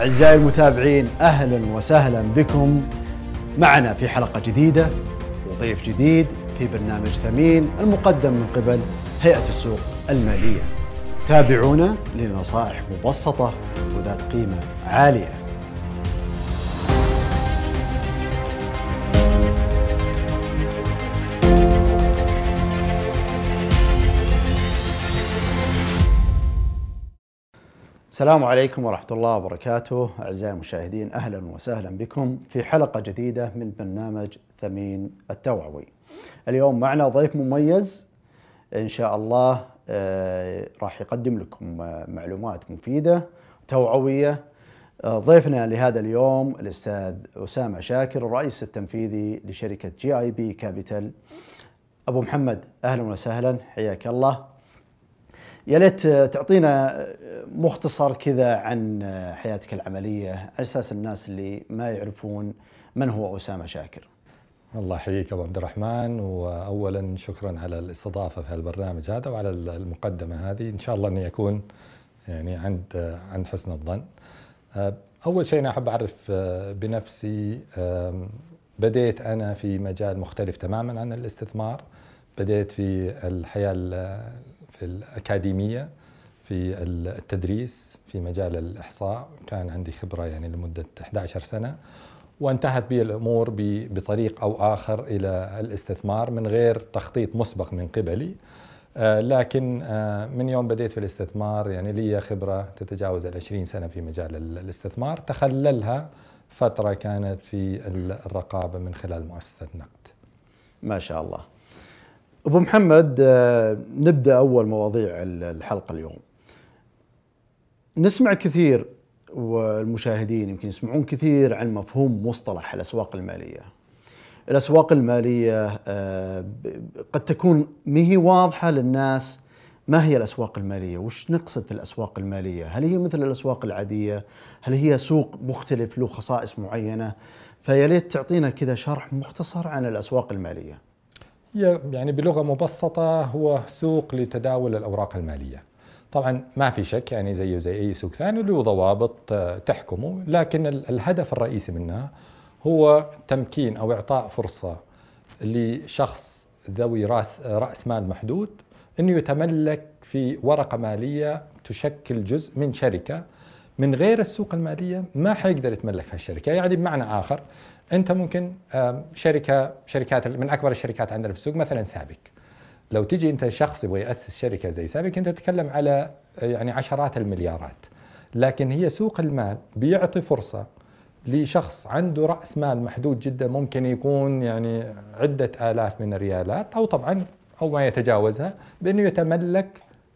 أعزائي المتابعين أهلا وسهلا بكم معنا في حلقة جديدة وضيف جديد في برنامج ثمين المقدم من قبل هيئة السوق المالية. تابعونا لنصائح مبسطة وذات قيمة عالية. السلام عليكم ورحمة الله وبركاته. أعزائي المشاهدين أهلا وسهلا بكم في حلقة جديدة من برنامج ثمين التوعوي. اليوم معنا ضيف مميز إن شاء الله آه، راح يقدم لكم معلومات مفيدة توعوية. آه، ضيفنا لهذا اليوم الأستاذ أسامة شاكر الرئيس التنفيذي لشركة GIB Capital. أبو محمد أهلا وسهلا حياك الله. يا ليت تعطينا مختصر كذا عن حياتك العملية على أساس الناس اللي ما يعرفون من هو أسامة شاكر. الله يحييك أبو عبد الرحمن واولا شكرا على الاستضافة في البرنامج هذا وعلى المقدمة هذه إن شاء الله إني أكون يعني عند عند حسن الظن. أول شيء أنا أحب أعرف بنفسي بديت أنا في مجال مختلف تماما عن الاستثمار بديت في الحياة الأكاديمية في التدريس في مجال الإحصاء. كان عندي خبرة يعني لمدة 11 سنة وانتهت بي الأمور بطريق أو آخر إلى الاستثمار من غير تخطيط مسبق من قبلي. آه، لكن آه، من يوم بديت في الاستثمار يعني لي خبرة تتجاوز العشرين سنة في مجال الاستثمار. تخللها فترة كانت في الرقابة من خلال مؤسسة نقد. ما شاء الله. أبو محمد آه، نبدأ أول مواضيع الحلقة اليوم. نسمع كثير والمشاهدين يمكن يسمعون كثير عن مفهوم مصطلح الأسواق المالية. الأسواق المالية آه، قد تكون ما هي واضحة للناس ما هي الأسواق المالية؟ وش نقصد في الاسواق المالية؟ هل هي مثل الأسواق العادية؟ هل هي سوق مختلف له خصائص معينة؟ فيا ليت تعطينا كذا شرح مختصر عن الأسواق المالية. هي يعني بلغة مبسطة هو سوق لتداول الأوراق المالية. طبعا ما في شك يعني زيه زي أي سوق ثاني له ضوابط تحكمه لكن الهدف الرئيسي منها هو تمكين أو إعطاء فرصة لشخص ذوي رأس, رأس مال محدود أنه يتملك في ورقة مالية تشكل جزء من شركة من غير السوق المالية ما حيقدر يتملك في الشركة يعني بمعنى آخر أنت ممكن شركة شركات من أكبر الشركات عندنا في السوق مثلا سابك لو تجي أنت شخص يبغى يأسس شركة زي سابك أنت تتكلم على يعني عشرات المليارات. لكن هي سوق المال بيعطي فرصة لشخص عنده رأس مال محدود جدا ممكن يكون يعني عدة آلاف من الريالات أو طبعا أو ما يتجاوزها بأنه يتملك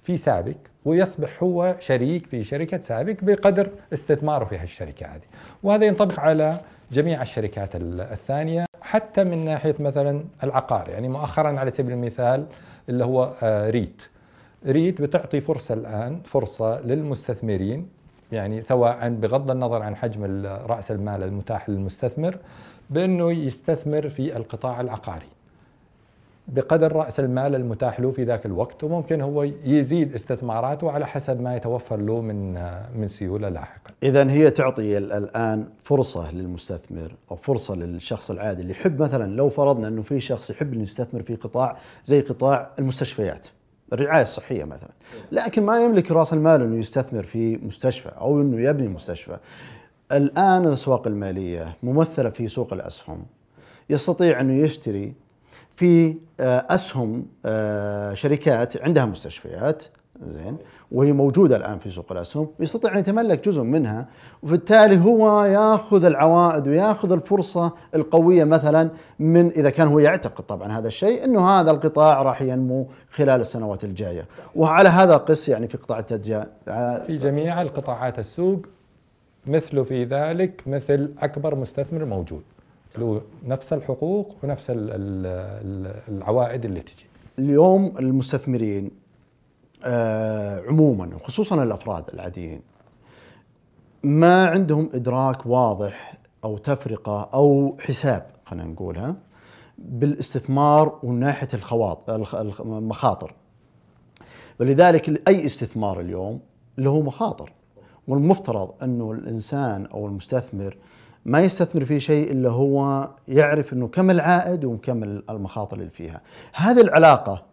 في سابك ويصبح هو شريك في شركة سابك بقدر استثماره في هالشركة هذه. وهذا ينطبق على جميع الشركات الثانية حتى من ناحية مثلا العقار. يعني مؤخرا على سبيل المثال اللي هو آه، ريت. ريت بتعطي فرصة الآن فرصة للمستثمرين يعني سواء بغض النظر عن حجم رأس المال المتاح للمستثمر بأنه يستثمر في القطاع العقاري. بقدر رأس المال المتاح له في ذاك الوقت وممكن هو يزيد استثماراته على حسب ما يتوفر له من من سيولة لاحقا. اذا هي تعطي الآن فرصة للمستثمر أو فرصة للشخص العادي اللي يحب مثلا لو فرضنا إنه في شخص يحب إنه يستثمر في قطاع زي قطاع المستشفيات. الرعاية الصحية مثلا، لكن ما يملك رأس المال إنه يستثمر في مستشفى أو إنه يبني مستشفى. الآن الأسواق المالية ممثلة في سوق الأسهم يستطيع إنه يشتري في آه، أسهم آه، شركات عندها مستشفيات زين وهي موجودة الآن في سوق الأسهم يستطيع أن يتملك جزء منها وبالتالي هو ياخذ العوائد وياخذ الفرصة القوية مثلا من إذا كان هو يعتقد طبعا هذا الشيء إنه هذا القطاع راح ينمو خلال السنوات الجاية. وعلى هذا قس يعني في قطاع التجزئة. في جميع القطاعات السوق مثله في ذلك مثل أكبر مستثمر موجود. له نفس الحقوق ونفس العوائد اللي تجي. اليوم المستثمرين آه، عموما وخصوصا الأفراد العاديين ما عندهم إدراك واضح أو تفرقة أو حساب خلينا نقولها بالاستثمار ومن ناحية الخواطر المخاطر. ولذلك اي استثمار اليوم له مخاطر. والمفترض أنه الإنسان أو المستثمر ما يستثمر في شيء إلا هو يعرف إنه كم العائد وكم المخاطر اللي فيها. هذه العلاقة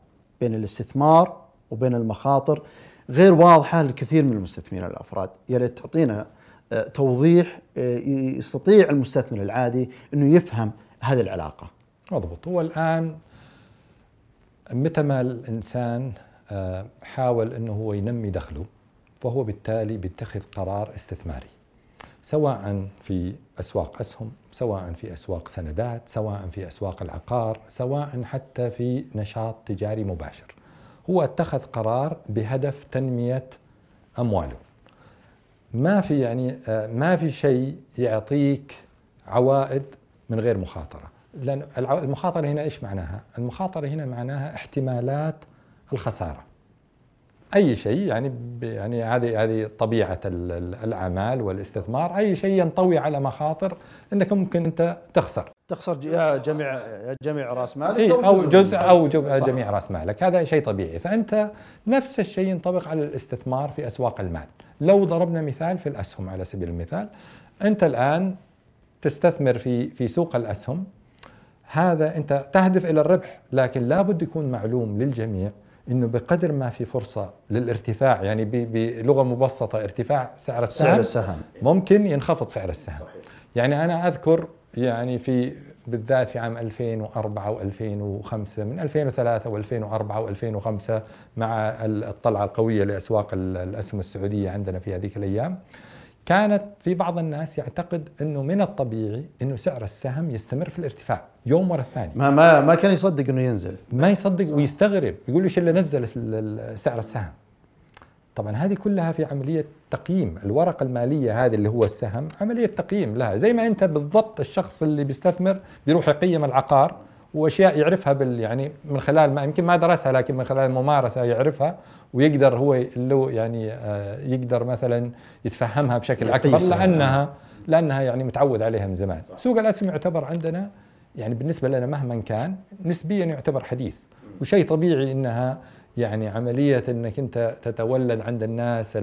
بين الاستثمار وبين المخاطر غير واضحة لكثير من المستثمرين الأفراد، يا ريت تعطينا آه، توضيح آه، يستطيع المستثمر العادي إنه يفهم هذه العلاقة. مضبوط، هو الآن متى ما الإنسان آه، حاول إنه هو ينمي دخله فهو بالتالي بيتخذ قرار استثماري. سواء في أسواق أسهم، سواء في أسواق سندات، سواء في أسواق العقار، سواء حتى في نشاط تجاري مباشر. هو اتخذ قرار بهدف تنمية أمواله. ما في يعني آه، ما في شيء يعطيك عوائد من غير مخاطرة، لأن المخاطرة هنا إيش معناها؟ المخاطرة هنا معناها احتمالات الخسارة. أي شيء يعني يعني هذه هذه طبيعة الأعمال والاستثمار. أي شيء ينطوي على مخاطر إنك ممكن أنت تخسر. تخسر جميع جميع رأس مالك إيه أو جزء أو جميع رأس مالك. هذا شيء طبيعي. فأنت نفس الشيء ينطبق على الاستثمار في أسواق المال. لو ضربنا مثال في الأسهم على سبيل المثال. أنت الآن تستثمر في في سوق الأسهم. هذا أنت تهدف إلى الربح لكن لابد يكون معلوم للجميع إنه بقدر ما في فرصة للارتفاع يعني بلغة مبسطة ارتفاع سعر السهم سعر السهم. ممكن ينخفض سعر السهم. صحيح. يعني أنا أذكر يعني في بالذات في عام 2004 و2005 من 2003 و2004 و2005 مع الطلعة القوية لأسواق الأسهم السعودية عندنا في هذيك الأيام. كانت في بعض الناس يعتقد إنه من الطبيعي إنه سعر السهم يستمر في الارتفاع يوم ورا الثاني. ما ما ما كان يصدق إنه ينزل. ما يصدق ويستغرب يقول إيش اللي نزل سعر السهم؟ طبعا هذه كلها في عملية تقييم الورقة المالية هذه اللي هو السهم عملية تقييم لها. زي ما أنت بالضبط الشخص اللي بيستثمر بيروح يقيم العقار واشياء يعرفها بال يعني من خلال ما يمكن ما درسها لكن من خلال الممارسة يعرفها ويقدر هو له يعني آه، يقدر مثلا يتفهمها بشكل أكبر لانها لأنها يعني متعود عليها من زمان. سوق الأسهم يعتبر عندنا يعني بالنسبة لنا مهما كان نسبيا يعتبر حديث. وشيء طبيعي إنها يعني عملية إنك أنت تتولد عند الناس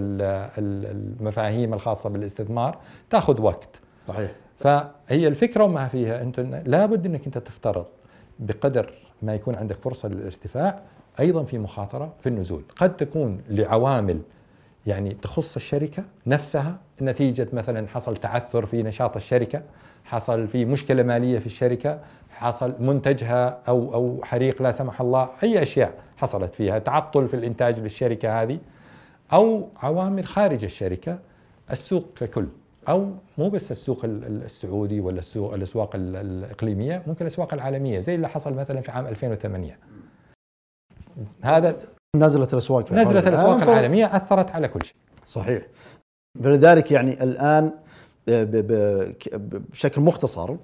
المفاهيم الخاصة بالاستثمار تأخذ وقت. صحيح. فهي الفكرة وما فيها أنت لابد إنك أنت تفترض بقدر ما يكون عندك فرصة للارتفاع أيضا في مخاطرة في النزول. قد تكون لعوامل يعني تخص الشركة نفسها نتيجة مثلا حصل تعثر في نشاط الشركة حصل في مشكلة مالية في الشركة حصل منتجها أو أو حريق لا سمح الله أي أشياء حصلت فيها تعطل في الإنتاج للشركة هذه أو عوامل خارج الشركة السوق ككل. أو مو بس السوق السعودي ولا السوق الأسواق الإقليمية ممكن الأسواق العالمية زي اللي حصل مثلا في عام 2008 هذا نزلت الأسواق نزلت الأسواق العالمية أثرت على كل شيء. صحيح. فلذلك يعني الآن بشكل مختصر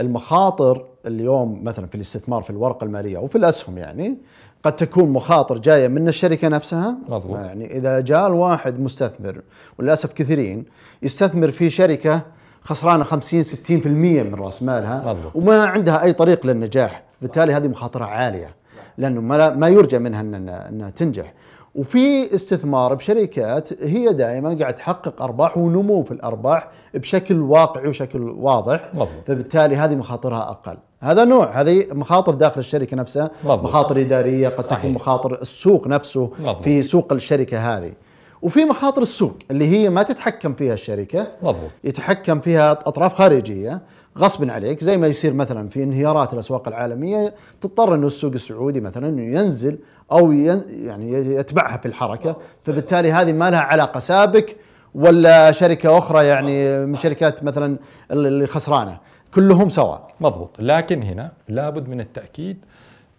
المخاطر اليوم مثلا في الاستثمار في الورقة المالية أو في الأسهم يعني قد تكون مخاطر جاية من الشركة نفسها مضبوط. يعني إذا جاء الواحد مستثمر وللأسف كثيرين يستثمر في شركة خسرانة 50 60% من رأس مالها مضبوط. وما عندها أي طريق للنجاح بالتالي هذه مخاطرة عالية لأنه ما يرجى منها إنها تنجح وفي استثمار بشركات هي دائما قاعد تحقق أرباح ونمو في الأرباح بشكل واقعي وشكل واضح مضبط. فبالتالي هذه مخاطرها أقل هذا نوع هذه مخاطر داخل الشركة نفسها مضبط. مخاطر إدارية قد صحيح. تكون مخاطر السوق نفسه مضبط. في سوق الشركة هذه وفي مخاطر السوق اللي هي ما تتحكم فيها الشركة مضبط. يتحكم فيها أطراف خارجية غصب عليك زي ما يصير مثلا في انهيارات الأسواق العالمية تضطر إنه السوق السعودي مثلا انه ينزل أو يعني يتبعها في الحركة. فبالتالي هذه ما لها علاقة سابك ولا شركة أخرى يعني من شركات مثلا اللي خسرانة. كلهم سواء. مضبوط. لكن هنا لابد من التأكيد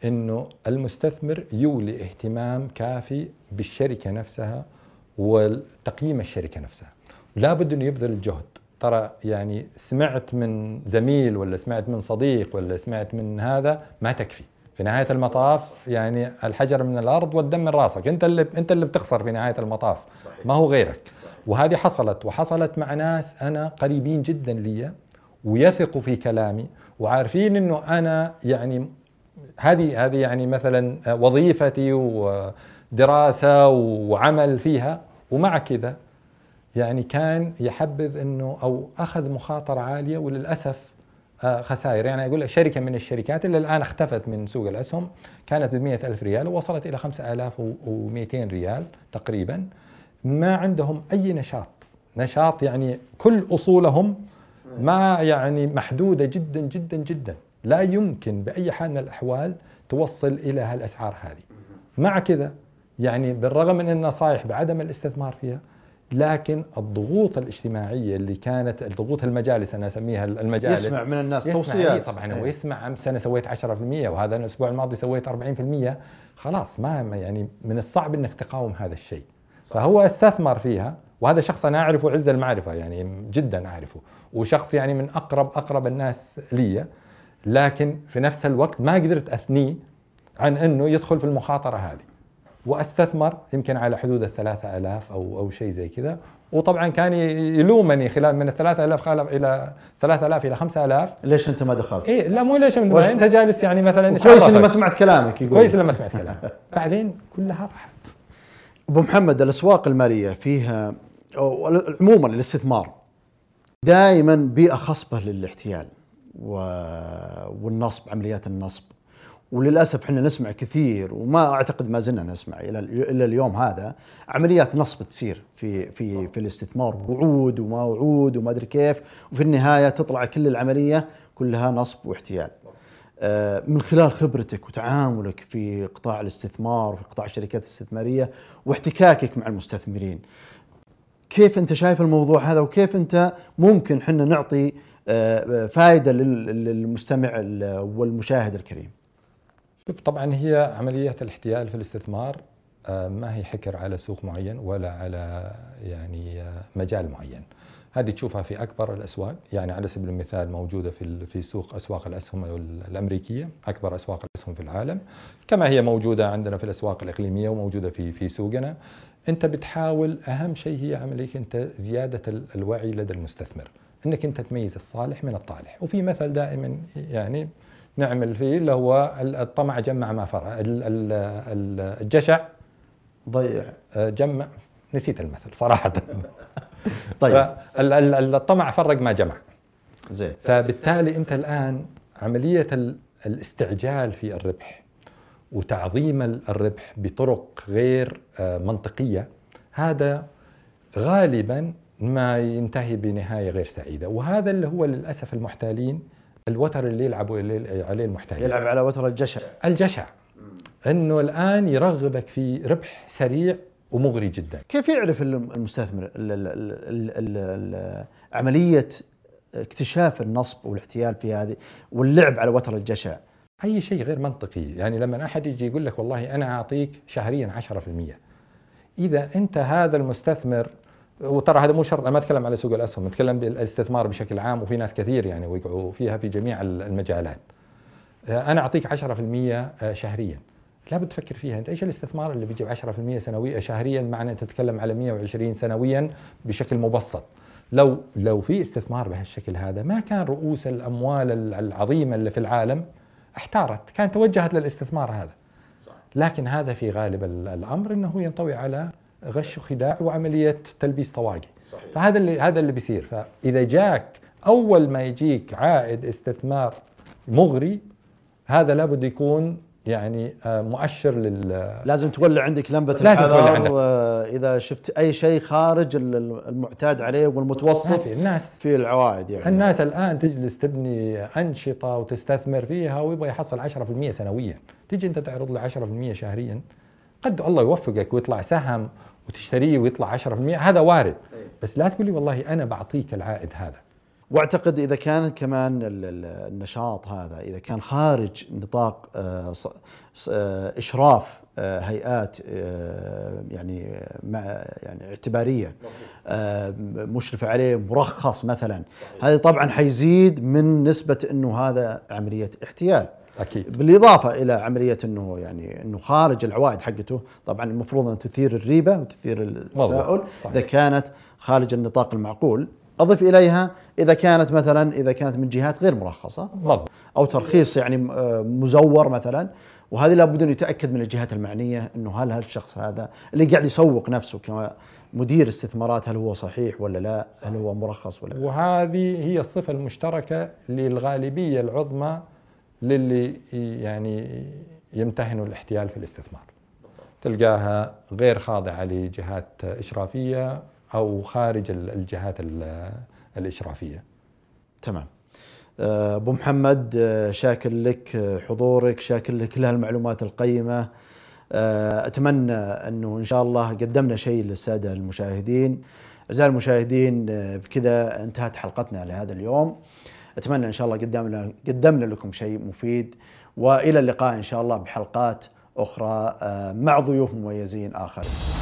إنه المستثمر يولي اهتمام كافي بالشركة نفسها وتقييم الشركة نفسها. لابد إنه يبذل الجهد. ترى يعني سمعت من زميل ولا سمعت من صديق ولا سمعت من هذا ما تكفي. في نهاية المطاف يعني الحجر من الأرض والدم من راسك. أنت اللي أنت اللي بتخسر في نهاية المطاف. صحيح. ما هو غيرك. وهذه حصلت وحصلت مع ناس أنا قريبين جدا لي ويثقوا في كلامي وعارفين إنه أنا يعني هذه هذه يعني مثلا وظيفتي ودراسة وعمل فيها. ومع كذا يعني كان يحبذ إنه أو أخذ مخاطرة عالية وللأسف خسائر. يعني أقول لك شركة من الشركات اللي الآن اختفت من سوق الأسهم كانت ب ألف ريال ووصلت إلى 5200 ريال تقريبا. ما عندهم أي نشاط. نشاط يعني كل أصولهم ما يعني محدودة جدا جدا جدا. لا يمكن بأي حال من الأحوال توصل إلى هالأسعار هذه. مع كذا يعني بالرغم من النصائح بعدم الاستثمار فيها لكن الضغوط الاجتماعية اللي كانت الضغوط المجالس أنا أسميها المجالس. يسمع من الناس يسمع توصيات. طبعا هو يسمع أمس أنا سويت 10% وهذا الأسبوع الماضي سويت 40% خلاص ما يعني من الصعب إنك تقاوم هذا الشيء. فهو استثمر فيها وهذا شخص أنا أعرفه عز المعرفة يعني جدا أعرفه وشخص يعني من أقرب أقرب الناس لي. لكن في نفس الوقت ما قدرت أثنيه عن إنه يدخل في المخاطرة هذه. وأستثمر يمكن على حدود الثلاثة ألاف أو أو شيء زي كذا. وطبعا كان يلومني خلال من الثلاثة ألاف خالف إلى ثلاثة ألاف إلى خمسة ألاف. ليش أنت ما دخلت؟ إيه لا مو ليش وش... أنت جالس يعني مثلا كويس إني ما سمعت كلامك يقول. كويس إني ما سمعت كلامك. بعدين كلها راحت. أبو محمد الأسواق المالية فيها عموما الاستثمار دائما بيئة خصبة للاحتيال والنصب عمليات النصب. وللأسف إحنا نسمع كثير وما أعتقد ما زلنا نسمع إلى إلى اليوم هذا عمليات نصب تصير في في في الاستثمار وعود وما وعود وما أدري كيف وفي النهاية تطلع كل العملية كلها نصب واحتيال. آه، من خلال خبرتك وتعاملك في قطاع الاستثمار وفي قطاع الشركات الاستثمارية واحتكاكك مع المستثمرين كيف أنت شايف الموضوع هذا وكيف أنت ممكن إحنا نعطي آه، فائده للمستمع والمشاهد الكريم شوف طبعا هي عملية الاحتيال في الاستثمار آه، ما هي حكر على سوق معين ولا على يعني آه، مجال معين. هذه تشوفها في أكبر الأسواق يعني على سبيل المثال موجودة في في سوق أسواق الأسهم الأمريكية أكبر أسواق الأسهم في العالم. كما هي موجودة عندنا في الأسواق الإقليمية وموجودة في في سوقنا. أنت بتحاول أهم شيء هي عملية أنت زيادة الوعي لدى المستثمر. أنك أنت تميز الصالح من الطالح. وفي مثل دائما يعني نعمل فيه اللي هو الطمع جمع ما فرع الجشع ضيع. آه، جمع. نسيت المثل صراحة. طيب. الطمع فرق ما جمع. زين. فبالتالي أنت الآن عملية الاستعجال في الربح وتعظيم الربح بطرق غير آه، منطقية هذا غالبا ما ينتهي بنهاية غير سعيدة. وهذا اللي هو للأسف المحتالين الوتر اللي يلعبوا عليه المحتاج. يلعب على وتر الجشع. الجشع. إنه الآن يرغبك في ربح سريع ومغري جدا. كيف يعرف المستثمر عملية اكتشاف النصب والاحتيال في هذه واللعب على وتر الجشع؟ أي شيء غير منطقي. يعني لما أحد يجي يقول لك والله أنا أعطيك شهريا 10% إذا أنت هذا المستثمر وترى هذا مو شرط أنا ما أتكلم على سوق الأسهم أتكلم بالاستثمار بشكل عام وفي ناس كثير يعني وقعوا فيها في جميع المجالات. أنا أعطيك 10% شهريا. لابد تفكر فيها. أنت إيش الاستثمار اللي بيجيب 10% سنويا؟ شهريا معنى انت تتكلم على 120 سنويا بشكل مبسط. لو لو في استثمار بهالشكل هذا ما كان رؤوس الأموال العظيمة اللي في العالم احتارت كانت توجهت للاستثمار هذا. لكن هذا في غالب الأمر إنه ينطوي على غش وخداع وعمليه تلبيس طواقي صحيح. فهذا اللي هذا اللي بيصير. فإذا جاك أول ما يجيك عائد استثمار مغري هذا لابد يكون يعني آه، مؤشر لل لازم تولع عندك لمبة لازم تولع عندك. آه، إذا شفت أي شيء خارج المعتاد عليه والمتوسط في الناس. في العوائد يعني. الناس الآن تجلس تبني أنشطة وتستثمر فيها ويبغى يحصل 10% سنويا. تيجي أنت تعرض له 10% شهريا. قد الله يوفقك ويطلع سهم وتشتريه ويطلع 10% هذا وارد. إيه. بس لا تقول لي والله أنا بعطيك العائد هذا. واعتقد إذا كان كمان النشاط هذا إذا كان خارج نطاق آه، آه، إشراف آه، هيئات يعني يعني اعتبارية مشرفه عليه مرخص مثلا هذا طبعا حيزيد من نسبة إنه هذا عملية احتيال. أكيد. بالإضافة إلى عملية إنه يعني إنه خارج العوائد حقته طبعا المفروض أن تثير الريبة وتثير التساؤل إذا كانت خارج النطاق المعقول. أضف إليها إذا كانت مثلا إذا كانت من جهات غير مرخصة مضبط. أو ترخيص يعني آه، مزور مثلا. وهذه لابد أن يتأكد من الجهات المعنية إنه هل هالشخص هذا اللي قاعد يسوق نفسه كما مدير استثمارات هل هو صحيح ولا لا؟ هل هو مرخص ولا لا؟ وهذه هي الصفة المشتركة للغالبية العظمى للي يعني يمتهنوا الاحتيال في الاستثمار. تلقاها غير خاضعة لجهات إشرافية أو خارج الجهات الإشرافية. تمام. آه، أبو محمد آه، شاكر لك آه، حضورك شاكر لك كل هالمعلومات القيمة. أتمنى أنه إن شاء الله قدمنا شيء للسادة المشاهدين. أعزائي المشاهدين بكذا انتهت حلقتنا لهذا اليوم. أتمنى إن شاء الله قدمنا قدمنا لكم شيء مفيد وإلى اللقاء إن شاء الله بحلقات أخرى مع ضيوف مميزين آخرين.